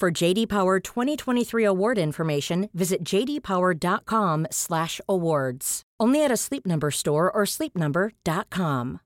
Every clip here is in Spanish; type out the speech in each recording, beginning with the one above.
For JD Power 2023 award information, visit jdpower.com/awards. Only at a Sleep Number store or sleepnumber.com.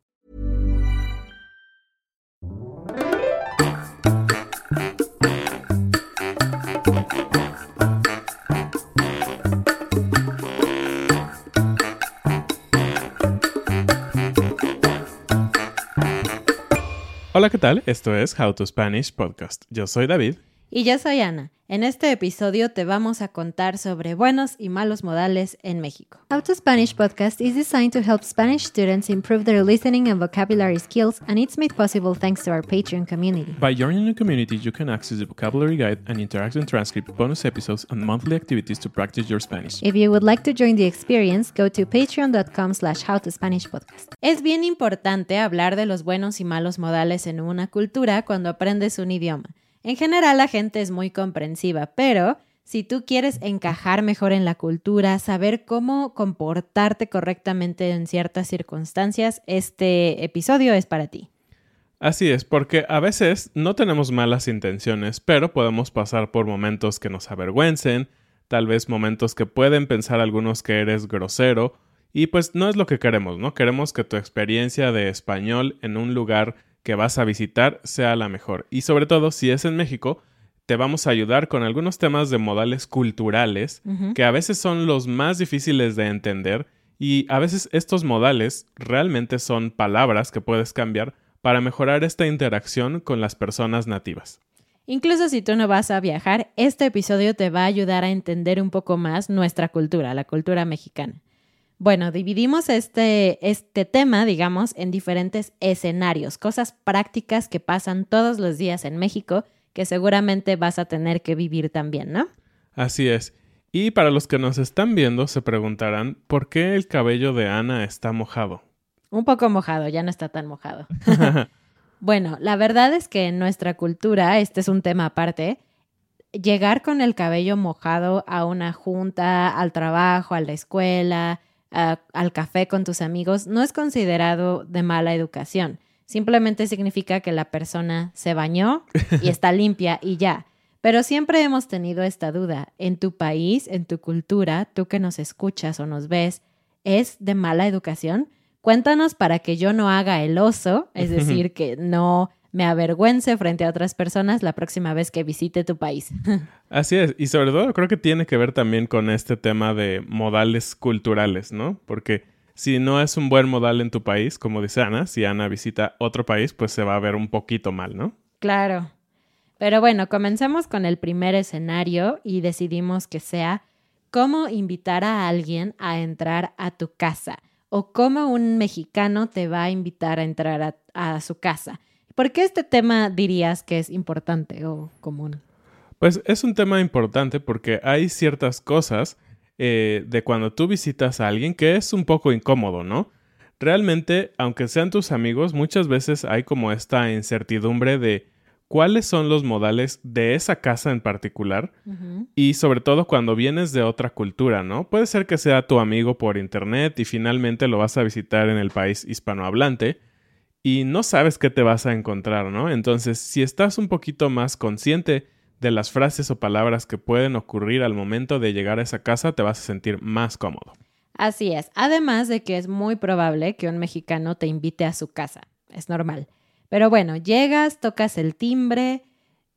Hola, ¿qué tal? Esto es How to Spanish Podcast. Yo soy David. Y yo soy Ana. En este episodio te vamos a contar sobre buenos y malos modales en México. How to Spanish podcast is designed to help Spanish students improve their listening and vocabulary skills, and it's made possible thanks to our Patreon community. By joining the community, you can access the vocabulary guide and interactive transcript, bonus episodes, and monthly activities to practice your Spanish. If you would like to join the experience, go to patreon.com slash howtospanishpodcast. Es bien importante hablar de los buenos y malos modales en una cultura cuando aprendes un idioma. En general la gente es muy comprensiva, pero si tú quieres encajar mejor en la cultura, saber cómo comportarte correctamente en ciertas circunstancias, este episodio es para ti. Así es, porque a veces no tenemos malas intenciones, pero podemos pasar por momentos que nos avergüencen, tal vez momentos que pueden pensar algunos que eres grosero, y pues no es lo que queremos, ¿no? Queremos que tu experiencia de español en un lugar que vas a visitar sea la mejor. Y sobre todo, si es en México, te vamos a ayudar con algunos temas de modales culturales que a veces son los más difíciles de entender y a veces estos modales realmente son palabras que puedes cambiar para mejorar esta interacción con las personas nativas. Incluso si tú no vas a viajar, este episodio te va a ayudar a entender un poco más nuestra cultura, la cultura mexicana. Bueno, dividimos este, este tema, digamos, en diferentes escenarios, cosas prácticas que pasan todos los días en México que seguramente vas a tener que vivir también, ¿no? Así es. Y para los que nos están viendo se preguntarán por qué el cabello de Ana está mojado. Un poco mojado, ya no está tan mojado. bueno, la verdad es que en nuestra cultura, este es un tema aparte, llegar con el cabello mojado a una junta, al trabajo, a la escuela, al café con tus amigos, no es considerado de mala educación. Simplemente significa que la persona se bañó y está limpia y ya. Pero siempre hemos tenido esta duda. En tu país, en tu cultura, tú que nos escuchas o nos ves, ¿es de mala educación? Cuéntanos para que yo no haga el oso, es decir, que no me avergüence frente a otras personas la próxima vez que visite tu país. Así es, y sobre todo creo que tiene que ver también con este tema de modales culturales, ¿no? Porque si no es un buen modal en tu país, como dice Ana, si Ana visita otro país, pues se va a ver un poquito mal, ¿no? Claro. Pero bueno, comencemos con el primer escenario y decidimos que sea cómo invitar a alguien a entrar a tu casa o cómo un mexicano te va a invitar a entrar a, a su casa. ¿Por qué este tema dirías que es importante o común? Pues es un tema importante porque hay ciertas cosas eh, de cuando tú visitas a alguien que es un poco incómodo, ¿no? Realmente, aunque sean tus amigos, muchas veces hay como esta incertidumbre de cuáles son los modales de esa casa en particular y sobre todo cuando vienes de otra cultura, ¿no? Puede ser que sea tu amigo por internet y finalmente lo vas a visitar en el país hispanohablante y no sabes qué te vas a encontrar, ¿no? Entonces, si estás un poquito más consciente de las frases o palabras que pueden ocurrir al momento de llegar a esa casa, te vas a sentir más cómodo. Así es, además de que es muy probable que un mexicano te invite a su casa, es normal. Pero bueno, llegas, tocas el timbre,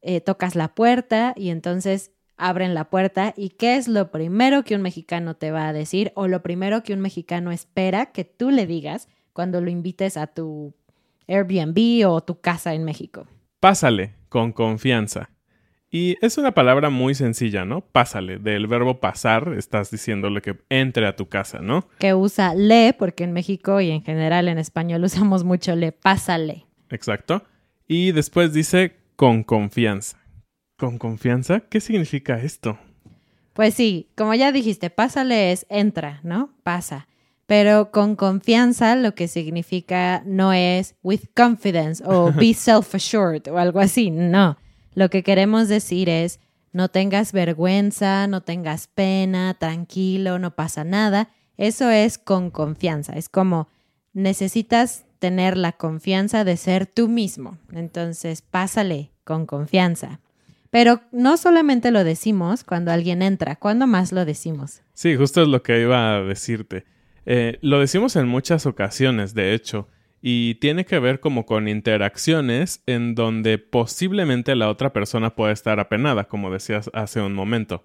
eh, tocas la puerta y entonces abren la puerta y qué es lo primero que un mexicano te va a decir o lo primero que un mexicano espera que tú le digas cuando lo invites a tu Airbnb o tu casa en México. Pásale con confianza. Y es una palabra muy sencilla, ¿no? Pásale. Del verbo pasar, estás diciéndole que entre a tu casa, ¿no? Que usa le, porque en México y en general en español usamos mucho le. Pásale. Exacto. Y después dice con confianza. ¿Con confianza? ¿Qué significa esto? Pues sí, como ya dijiste, pásale es entra, ¿no? Pasa. Pero con confianza lo que significa no es with confidence o be self-assured o algo así, no. Lo que queremos decir es no tengas vergüenza, no tengas pena, tranquilo, no pasa nada. Eso es con confianza. Es como necesitas tener la confianza de ser tú mismo. Entonces, pásale con confianza. Pero no solamente lo decimos cuando alguien entra, ¿cuándo más lo decimos? Sí, justo es lo que iba a decirte. Eh, lo decimos en muchas ocasiones, de hecho, y tiene que ver como con interacciones en donde posiblemente la otra persona pueda estar apenada, como decías hace un momento.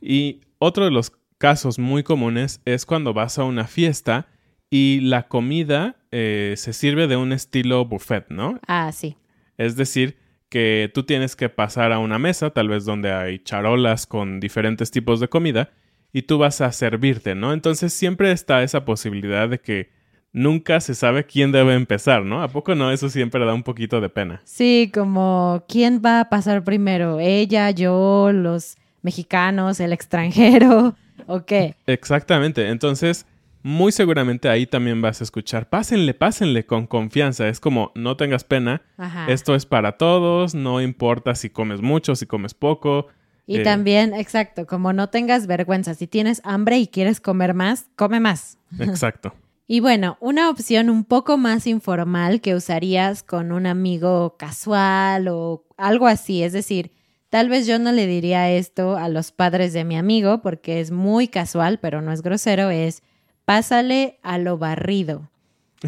Y otro de los casos muy comunes es cuando vas a una fiesta y la comida eh, se sirve de un estilo buffet, ¿no? Ah, sí. Es decir, que tú tienes que pasar a una mesa, tal vez donde hay charolas con diferentes tipos de comida, y tú vas a servirte, ¿no? Entonces siempre está esa posibilidad de que nunca se sabe quién debe empezar, ¿no? ¿A poco no? Eso siempre da un poquito de pena. Sí, como quién va a pasar primero, ella, yo, los mexicanos, el extranjero, ¿o qué? Exactamente. Entonces, muy seguramente ahí también vas a escuchar, pásenle, pásenle con confianza. Es como, no tengas pena, esto es para todos, no importa si comes mucho, si comes poco. Y eh, también, exacto, como no tengas vergüenza, si tienes hambre y quieres comer más, come más. Exacto. y bueno, una opción un poco más informal que usarías con un amigo casual o algo así, es decir, Tal vez yo no le diría esto a los padres de mi amigo porque es muy casual, pero no es grosero, es pásale a lo barrido,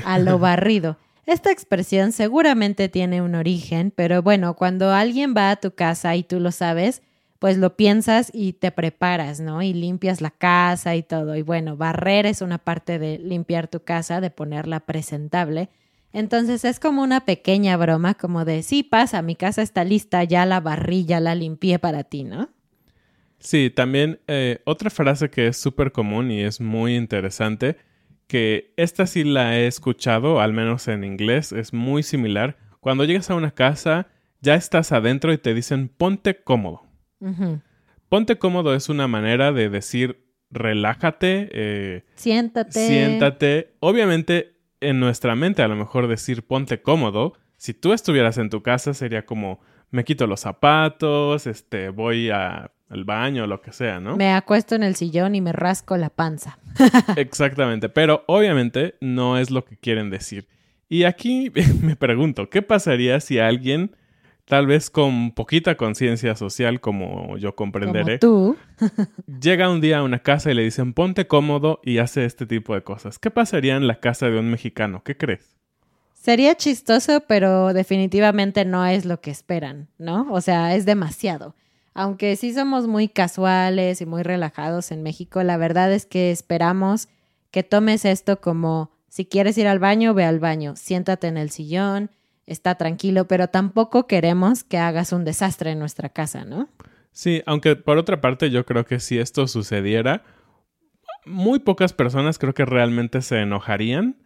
a lo barrido. Esta expresión seguramente tiene un origen, pero bueno, cuando alguien va a tu casa y tú lo sabes, pues lo piensas y te preparas, ¿no? Y limpias la casa y todo. Y bueno, barrer es una parte de limpiar tu casa, de ponerla presentable. Entonces es como una pequeña broma, como de, sí, pasa, mi casa está lista, ya la barrí, ya la limpié para ti, ¿no? Sí, también eh, otra frase que es súper común y es muy interesante, que esta sí la he escuchado, al menos en inglés, es muy similar. Cuando llegas a una casa, ya estás adentro y te dicen ponte cómodo. Ponte cómodo es una manera de decir relájate. Eh, siéntate. Siéntate. Obviamente, en nuestra mente, a lo mejor decir ponte cómodo, si tú estuvieras en tu casa, sería como me quito los zapatos, este, voy a al baño lo que sea, ¿no? Me acuesto en el sillón y me rasco la panza. Exactamente, pero obviamente no es lo que quieren decir. Y aquí me pregunto, ¿qué pasaría si alguien, tal vez con poquita conciencia social, como yo comprenderé, tú, llega un día a una casa y le dicen ponte cómodo y hace este tipo de cosas? ¿Qué pasaría en la casa de un mexicano? ¿Qué crees? Sería chistoso, pero definitivamente no es lo que esperan, ¿no? O sea, es demasiado aunque sí somos muy casuales y muy relajados en México, la verdad es que esperamos que tomes esto como si quieres ir al baño, ve al baño, siéntate en el sillón, está tranquilo, pero tampoco queremos que hagas un desastre en nuestra casa, ¿no? Sí, aunque por otra parte yo creo que si esto sucediera, muy pocas personas creo que realmente se enojarían.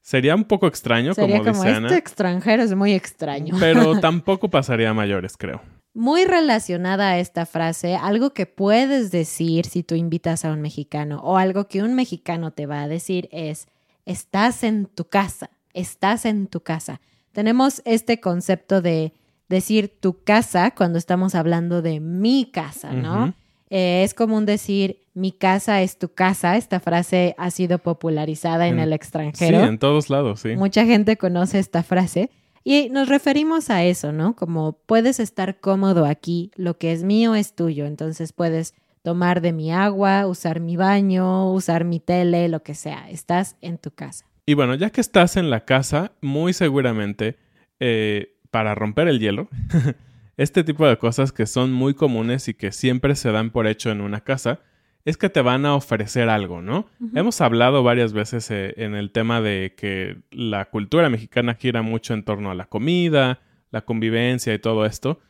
Sería un poco extraño, Sería como, como Este extranjero es muy extraño. Pero tampoco pasaría a mayores, creo. Muy relacionada a esta frase, algo que puedes decir si tú invitas a un mexicano o algo que un mexicano te va a decir es, estás en tu casa, estás en tu casa. Tenemos este concepto de decir tu casa cuando estamos hablando de mi casa, ¿no? Eh, es común decir mi casa es tu casa. Esta frase ha sido popularizada en, En- el Sí, extranjero. en todos lados, sí. Mucha gente conoce esta frase y nos referimos a eso, ¿no? Como puedes estar cómodo aquí, lo que es mío es tuyo, entonces puedes tomar de mi agua, usar mi baño, usar mi tele, lo que sea, estás en tu casa. Y bueno, ya que estás en la casa, muy seguramente, eh, para romper el hielo, este tipo de cosas que son muy comunes y que siempre se dan por hecho en una casa, es que te van a ofrecer algo, ¿no? Hemos hablado varias veces eh, en el tema de que la cultura mexicana gira mucho en torno a la comida, la convivencia y todo esto,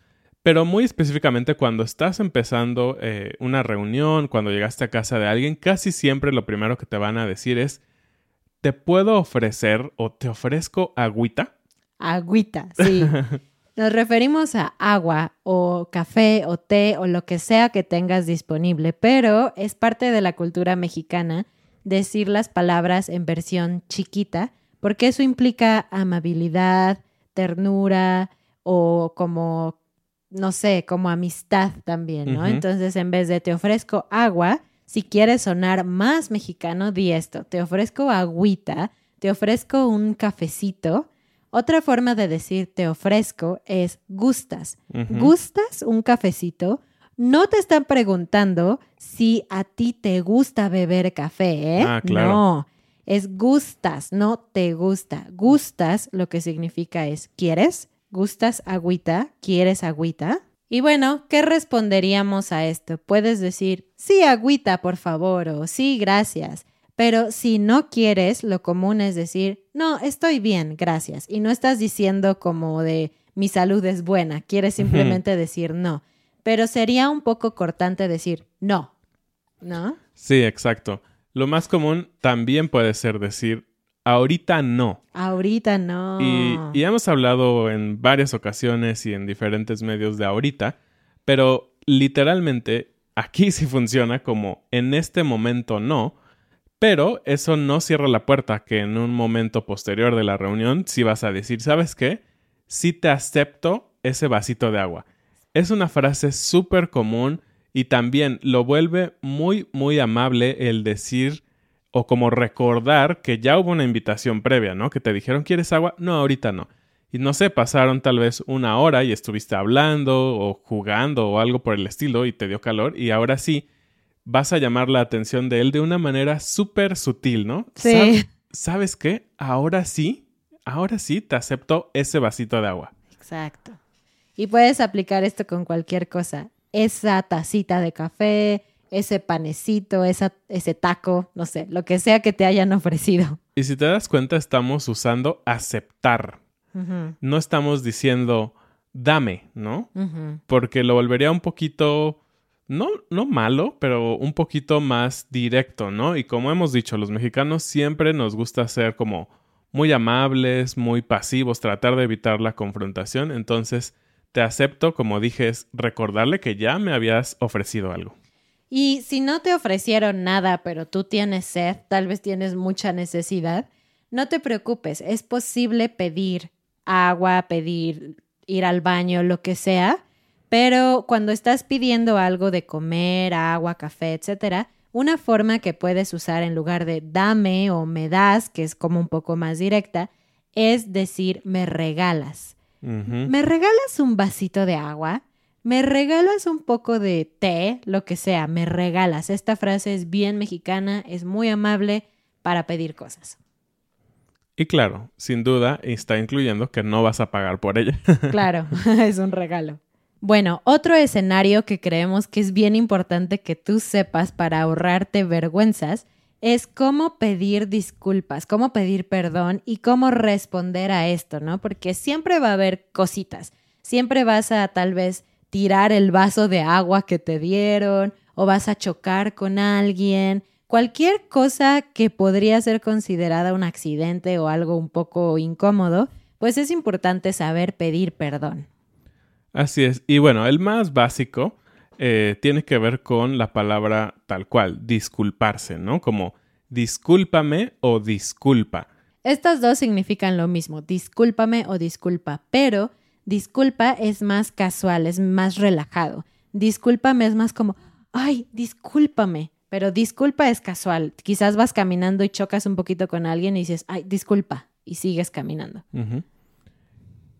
pero muy específicamente cuando estás empezando eh, una reunión, cuando llegaste a casa de alguien, casi siempre lo primero que te van a decir es, ¿te puedo ofrecer o te ofrezco agüita? Agüita, sí. Nos referimos a agua o café o té o lo que sea que tengas disponible, pero es parte de la cultura mexicana decir las palabras en versión chiquita, porque eso implica amabilidad, ternura o como, no sé, como amistad también, ¿no? Entonces, en vez de te ofrezco agua, si quieres sonar más mexicano, di esto, te ofrezco agüita, te ofrezco un cafecito. Otra forma de decir te ofrezco es gustas. ¿Gustas un cafecito? No te están preguntando si a ti te gusta beber café, ¿eh? Ah, claro. No, es gustas, no te gusta. Gustas lo que significa es ¿quieres? ¿Gustas agüita? ¿Quieres agüita? Y bueno, ¿qué responderíamos a esto? Puedes decir, sí, agüita, por favor, o sí, gracias. Pero si no quieres, lo común es decir, no, estoy bien, gracias. Y no estás diciendo como de mi salud es buena, quieres simplemente decir no. Pero sería un poco cortante decir no, ¿no? Sí, exacto. Lo más común también puede ser decir, ahorita no. Ahorita no. Y, y hemos hablado en varias ocasiones y en diferentes medios de ahorita, pero literalmente aquí sí funciona como en este momento no, pero eso no cierra la puerta que en un momento posterior de la reunión sí vas a decir, ¿sabes qué? Sí te acepto ese vasito de agua. Es una frase súper común y también lo vuelve muy, muy amable el decir o como recordar que ya hubo una invitación previa, ¿no? Que te dijeron, ¿quieres agua? No, ahorita no. Y no sé, pasaron tal vez una hora y estuviste hablando o jugando o algo por el estilo y te dio calor y ahora sí vas a llamar la atención de él de una manera súper sutil, ¿no? Sí. ¿Sab- ¿Sabes qué? Ahora sí, ahora sí te acepto ese vasito de agua. Exacto. Y puedes aplicar esto con cualquier cosa. Esa tacita de café, ese panecito, esa, ese taco, no sé, lo que sea que te hayan ofrecido. Y si te das cuenta, estamos usando aceptar. No estamos diciendo dame, ¿no? porque lo volvería un poquito, no, no malo, pero un poquito más directo, ¿no? Y como hemos dicho, los mexicanos siempre nos gusta ser como muy amables, muy pasivos, tratar de evitar la confrontación. Entonces, te acepto, como dije, es recordarle que ya me habías ofrecido algo. Y si no te ofrecieron nada, pero tú tienes sed, tal vez tienes mucha necesidad, no te preocupes, es posible pedir agua, pedir ir al baño, lo que sea, pero cuando estás pidiendo algo de comer, agua, café, etcétera, una forma que puedes usar en lugar de dame o me das, que es como un poco más directa, es decir me regalas. ¿Me regalas un vasito de agua? ¿Me regalas un poco de té? Lo que sea, me regalas. Esta frase es bien mexicana, es muy amable para pedir cosas. Y claro, sin duda está incluyendo que no vas a pagar por ella. Claro, es un regalo. Bueno, otro escenario que creemos que es bien importante que tú sepas para ahorrarte vergüenzas es cómo pedir disculpas, cómo pedir perdón y cómo responder a esto, ¿no? Porque siempre va a haber cositas. Siempre vas a tal vez tirar el vaso de agua que te dieron o vas a chocar con alguien. Cualquier cosa que podría ser considerada un accidente o algo un poco incómodo, pues es importante saber pedir perdón. Así es. Y bueno, el más básico eh, tiene que ver con la palabra tal cual, disculparse, ¿no? Como discúlpame o disculpa. Estas dos significan lo mismo, discúlpame o disculpa, pero Disculpa es más casual, es más relajado. Discúlpame es más como, ay, discúlpame. Pero disculpa es casual. Quizás vas caminando y chocas un poquito con alguien y dices, ay, disculpa, y sigues caminando.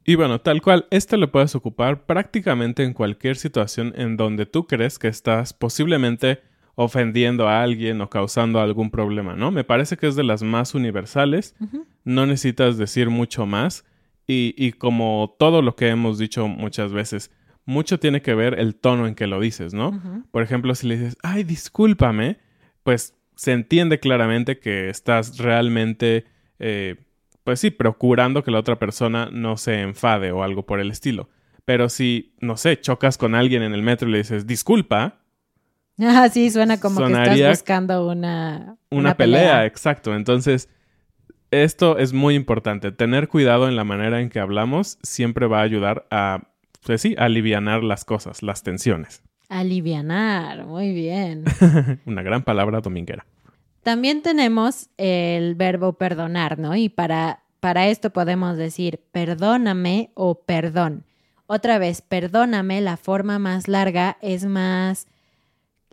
Y bueno, tal cual, este lo puedes ocupar prácticamente en cualquier situación en donde tú crees que estás posiblemente ofendiendo a alguien o causando algún problema, ¿no? Me parece que es de las más universales. No necesitas decir mucho más. Y, y, como todo lo que hemos dicho muchas veces, mucho tiene que ver el tono en que lo dices, ¿no? Por ejemplo, si le dices, ay, discúlpame, pues se entiende claramente que estás realmente, eh, pues sí, procurando que la otra persona no se enfade o algo por el estilo. Pero si, no sé, chocas con alguien en el metro y le dices, disculpa. Ah, sí, suena como que estás buscando una... Una, pelea, exacto. Entonces, esto es muy importante. Tener cuidado en la manera en que hablamos siempre va a ayudar a pues sí, alivianar las cosas, las tensiones. Alivianar, muy bien. Una gran palabra dominguera. También tenemos el verbo perdonar, ¿no? Y para, para esto podemos decir perdóname o perdón. Otra vez, perdóname, la forma más larga es más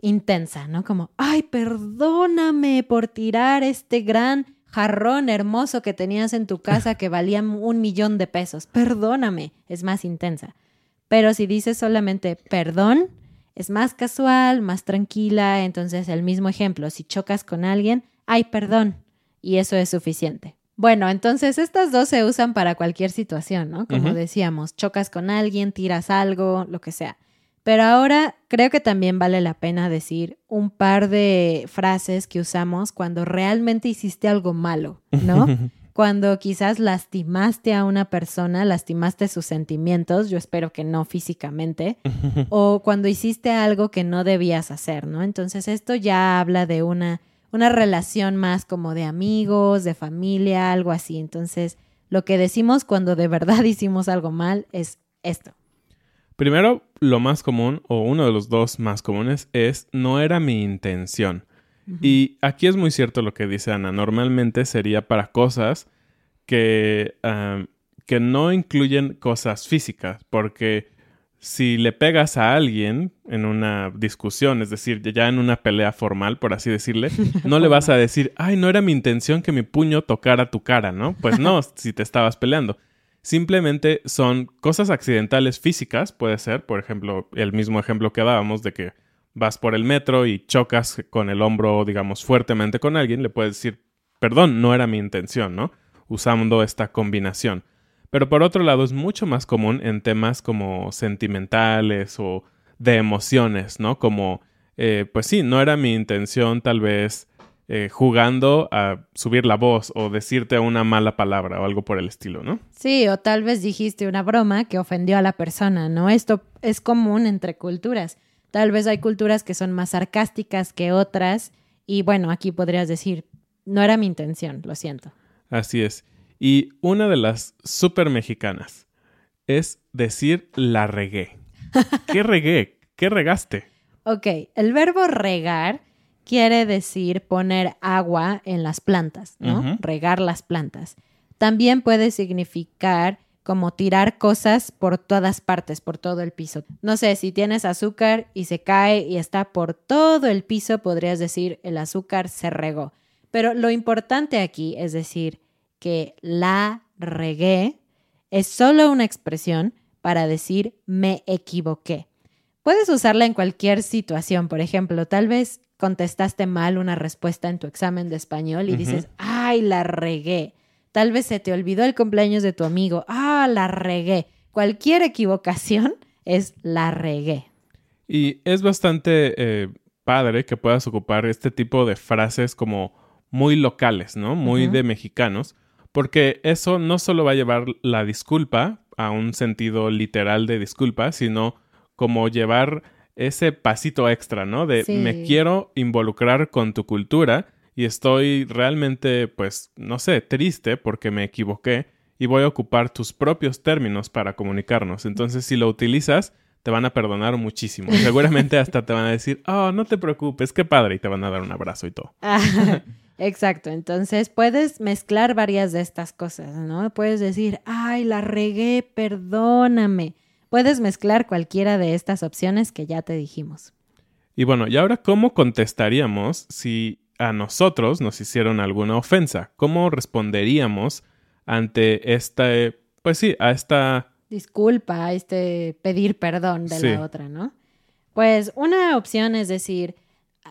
intensa, ¿no? Como, ay, perdóname por tirar este gran jarrón hermoso que tenías en tu casa que valía un millón de pesos. Perdóname, es más intensa. Pero si dices solamente perdón, es más casual, más tranquila. Entonces, el mismo ejemplo, si chocas con alguien, hay perdón. Y eso es suficiente. Bueno, entonces estas dos se usan para cualquier situación, ¿no? Como decíamos, chocas con alguien, tiras algo, lo que sea. Pero ahora creo que también vale la pena decir un par de frases que usamos cuando realmente hiciste algo malo, ¿no? cuando quizás lastimaste a una persona, lastimaste sus sentimientos, yo espero que no físicamente, o cuando hiciste algo que no debías hacer, ¿no? Entonces esto ya habla de una, una relación más como de amigos, de familia, algo así. Entonces, lo que decimos cuando de verdad hicimos algo mal es esto. Primero, lo más común, o uno de los dos más comunes, es no era mi intención. Y aquí es muy cierto lo que dice Ana. Normalmente sería para cosas que, que no incluyen cosas físicas, porque si le pegas a alguien en una discusión, es decir, ya en una pelea formal, por así decirle, no le vas a decir, ay, no era mi intención que mi puño tocara tu cara, ¿no? Pues no, si te estabas peleando. Simplemente son cosas accidentales físicas, puede ser, por ejemplo, el mismo ejemplo que dábamos de que vas por el metro y chocas con el hombro, digamos, fuertemente con alguien, le puedes decir, perdón, no era mi intención, ¿no? Usando esta combinación. Pero por otro lado es mucho más común en temas como sentimentales o de emociones, ¿no? Como, eh, pues sí, no era mi intención tal vez eh, jugando a subir la voz o decirte una mala palabra o algo por el estilo, ¿no? Sí, o tal vez dijiste una broma que ofendió a la persona, ¿no? Esto es común entre culturas. Tal vez hay culturas que son más sarcásticas que otras y bueno, aquí podrías decir, no era mi intención, lo siento. Así es. Y una de las súper mexicanas es decir la regué. ¿Qué regué? ¿Qué regaste? Ok, el verbo regar quiere decir poner agua en las plantas, ¿no? Regar las plantas. También puede significar como tirar cosas por todas partes, por todo el piso. No sé, si tienes azúcar y se cae y está por todo el piso, podrías decir el azúcar se regó. Pero lo importante aquí es decir que la regué es solo una expresión para decir me equivoqué. Puedes usarla en cualquier situación, por ejemplo, tal vez contestaste mal una respuesta en tu examen de español y dices, ay, la regué. Tal vez se te olvidó el cumpleaños de tu amigo. Ah, la regué. Cualquier equivocación es la regué. Y es bastante eh, padre que puedas ocupar este tipo de frases como muy locales, ¿no? Muy de mexicanos, porque eso no solo va a llevar la disculpa a un sentido literal de disculpa, sino como llevar ese pasito extra, ¿no? De me quiero involucrar con tu cultura y estoy realmente, pues, no sé, triste porque me equivoqué y voy a ocupar tus propios términos para comunicarnos. Entonces, si lo utilizas, te van a perdonar muchísimo. Seguramente hasta te van a decir, oh, no te preocupes, qué padre, y te van a dar un abrazo y todo. Exacto, entonces puedes mezclar varias de estas cosas, ¿no? Puedes decir, ay, la regué, perdóname. Puedes mezclar cualquiera de estas opciones que ya te dijimos. Y bueno, ¿y ahora cómo contestaríamos si a nosotros nos hicieron alguna ofensa? ¿Cómo responderíamos ante esta, pues sí, a esta... Disculpa, a este pedir perdón de Sí. la otra, ¿no? Pues una opción es decir,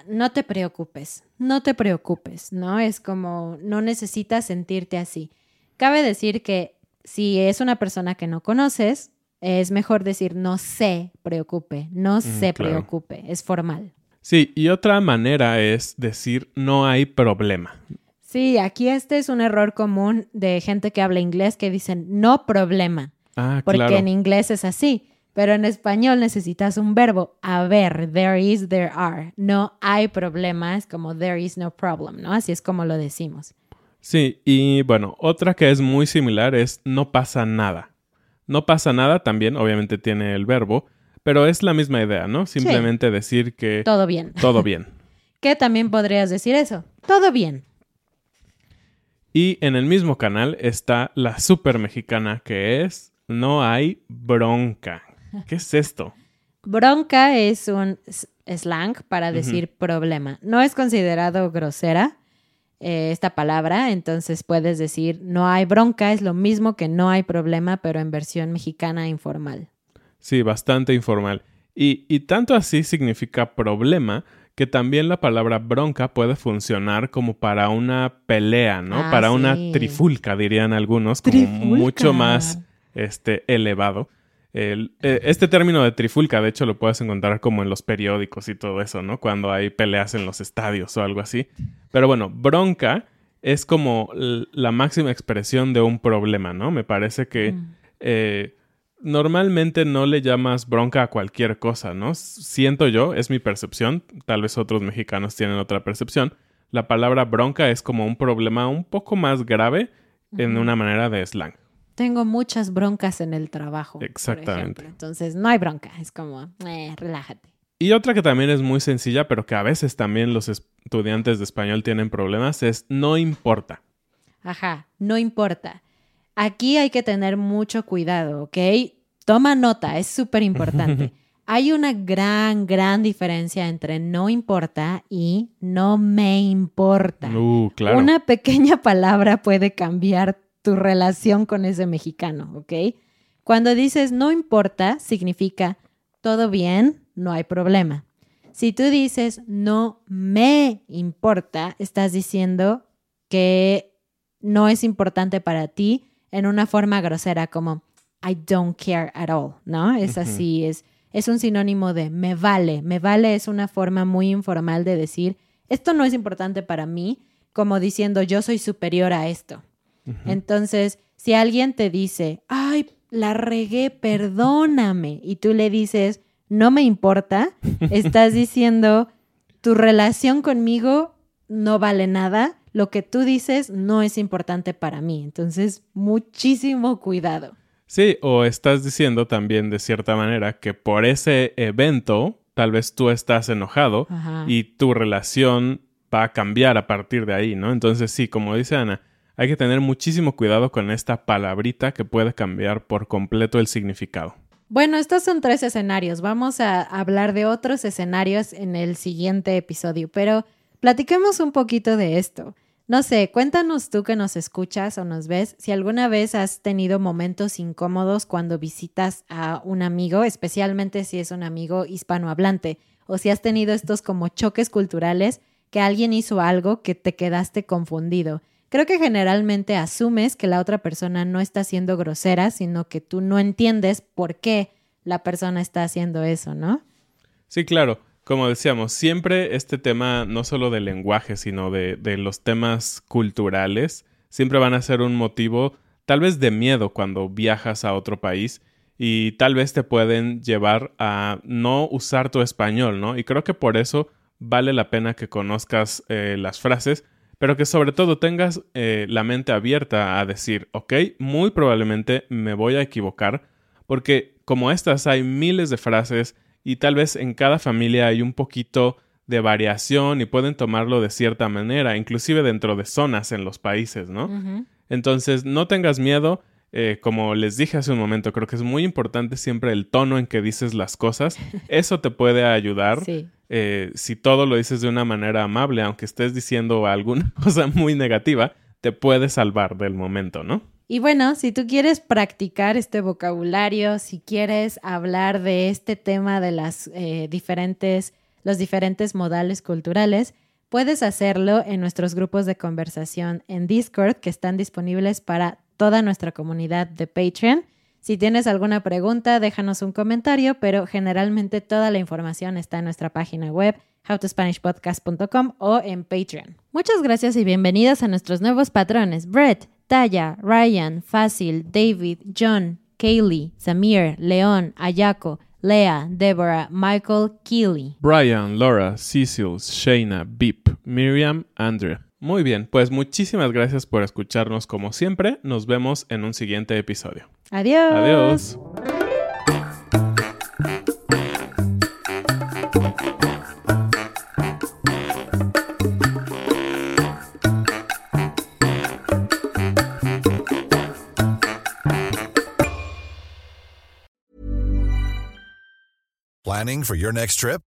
no te preocupes, no te preocupes, ¿no? Es como, no necesitas sentirte así. Cabe decir que si es una persona que no conoces, es mejor decir no se preocupe, no se claro. preocupe, es formal. Sí, y otra manera es decir no hay problema. Sí, aquí este es un error común de gente que habla inglés que dicen no problema, Ah, porque claro. en inglés es así, pero en español necesitas un verbo, haber, there is, there are. No hay problema, es como there is no problem, ¿no? Así es como lo decimos. Sí, y bueno, otra que es muy similar es no pasa nada. No pasa nada también, obviamente tiene el verbo, pero es la misma idea, ¿no? Simplemente decir que Todo bien. todo bien. ¿Qué también podrías decir eso? Todo bien. Y en el mismo canal está la super mexicana que es no hay bronca. ¿Qué es esto? Bronca es un slang para decir problema. No es considerado grosera eh, esta palabra, entonces puedes decir no hay bronca, es lo mismo que no hay problema, pero en versión mexicana informal. Sí, bastante informal. Y, y tanto así significa problema que también la palabra bronca puede funcionar como para una pelea, ¿no? Ah, para una trifulca, dirían algunos, como Trifulca. mucho más este, elevado. El- eh, este término de trifulca, de hecho, lo puedes encontrar como en los periódicos y todo eso, ¿no? Cuando hay peleas en los estadios o algo así. Pero bueno, bronca es como la máxima expresión de un problema, ¿no? Me parece que Mm. eh, normalmente no le llamas bronca a cualquier cosa, ¿no? Siento yo, es mi percepción, tal vez otros mexicanos tienen otra percepción. La palabra bronca es como un problema un poco más grave en una manera de slang. Tengo muchas broncas en el trabajo. Exactamente. Entonces no hay bronca, es como, eh, relájate. Y otra que también es muy sencilla, pero que a veces también los estudiantes de español tienen problemas, es no importa. Ajá, no importa. Aquí hay que tener mucho cuidado, ¿ok? Toma nota, es súper importante. Hay una gran, gran diferencia entre no importa y no me importa. Uh, claro. Una pequeña palabra puede cambiar tu relación con ese mexicano, ¿ok? Cuando dices no importa, significa todo bien, no hay problema. Si tú dices no me importa, estás diciendo que no es importante para ti en una forma grosera como I don't care at all, ¿no? Es así, es, es un sinónimo de me vale. Me vale es una forma muy informal de decir esto no es importante para mí, como diciendo yo soy superior a esto. Entonces, si alguien te dice, ay, la regué, perdóname, y tú le dices, no me importa, estás diciendo, tu relación conmigo no vale nada, lo que tú dices no es importante para mí. Entonces, muchísimo cuidado. Sí, o estás diciendo también de cierta manera que por ese evento tal vez tú estás enojado Ajá. y tu relación va a cambiar a partir de ahí, ¿no? Entonces sí, como dice Ana, hay que tener muchísimo cuidado con esta palabrita que puede cambiar por completo el significado. Bueno, estos son tres escenarios. Vamos a hablar de otros escenarios en el siguiente episodio, pero platiquemos un poquito de esto. No sé, cuéntanos tú que nos escuchas o nos ves si alguna vez has tenido momentos incómodos cuando visitas a un amigo, especialmente si es un amigo hispanohablante, o si has tenido estos como choques culturales que alguien hizo algo que te quedaste confundido. Creo que generalmente asumes que la otra persona no está siendo grosera, sino que tú no entiendes por qué la persona está haciendo eso, ¿no? Sí, claro. Como decíamos, siempre este tema, no solo del lenguaje, sino de, los temas culturales, siempre van a ser un motivo tal vez de miedo cuando viajas a otro país y tal vez te pueden llevar a no usar tu español, ¿no? Y creo que por eso vale la pena que conozcas eh, las frases, pero que sobre todo tengas eh, la mente abierta a decir, ok, muy probablemente me voy a equivocar, porque como estas hay miles de frases y tal vez en cada familia hay un poquito de variación y pueden tomarlo de cierta manera, inclusive dentro de zonas en los países, ¿no? Entonces, no tengas miedo. Eh, como les dije hace un momento, creo que es muy importante siempre el tono en que dices las cosas. Eso te puede ayudar. Eh, si todo lo dices de una manera amable, aunque estés diciendo alguna cosa muy negativa, te puede salvar del momento, ¿no? Y bueno, si tú quieres practicar este vocabulario, si quieres hablar de este tema de las eh, diferentes, los diferentes modales culturales, puedes hacerlo en nuestros grupos de conversación en Discord que están disponibles para toda nuestra comunidad de Patreon. Si tienes alguna pregunta, déjanos un comentario, pero generalmente toda la información está en nuestra página web howtospanishpodcast.com o en Patreon. Muchas gracias y bienvenidas a nuestros nuevos patrones. Brett, Taya, Ryan, Fácil, David, John, Kaylee, Samir, León, Ayako, Lea, Deborah, Michael, Keely. Brian, Laura, Cecil, Shayna, Beep, Miriam, Andrea. Muy bien, pues muchísimas gracias por escucharnos como siempre. Nos vemos en un siguiente episodio. Adiós. Adiós. Planning for your next trip?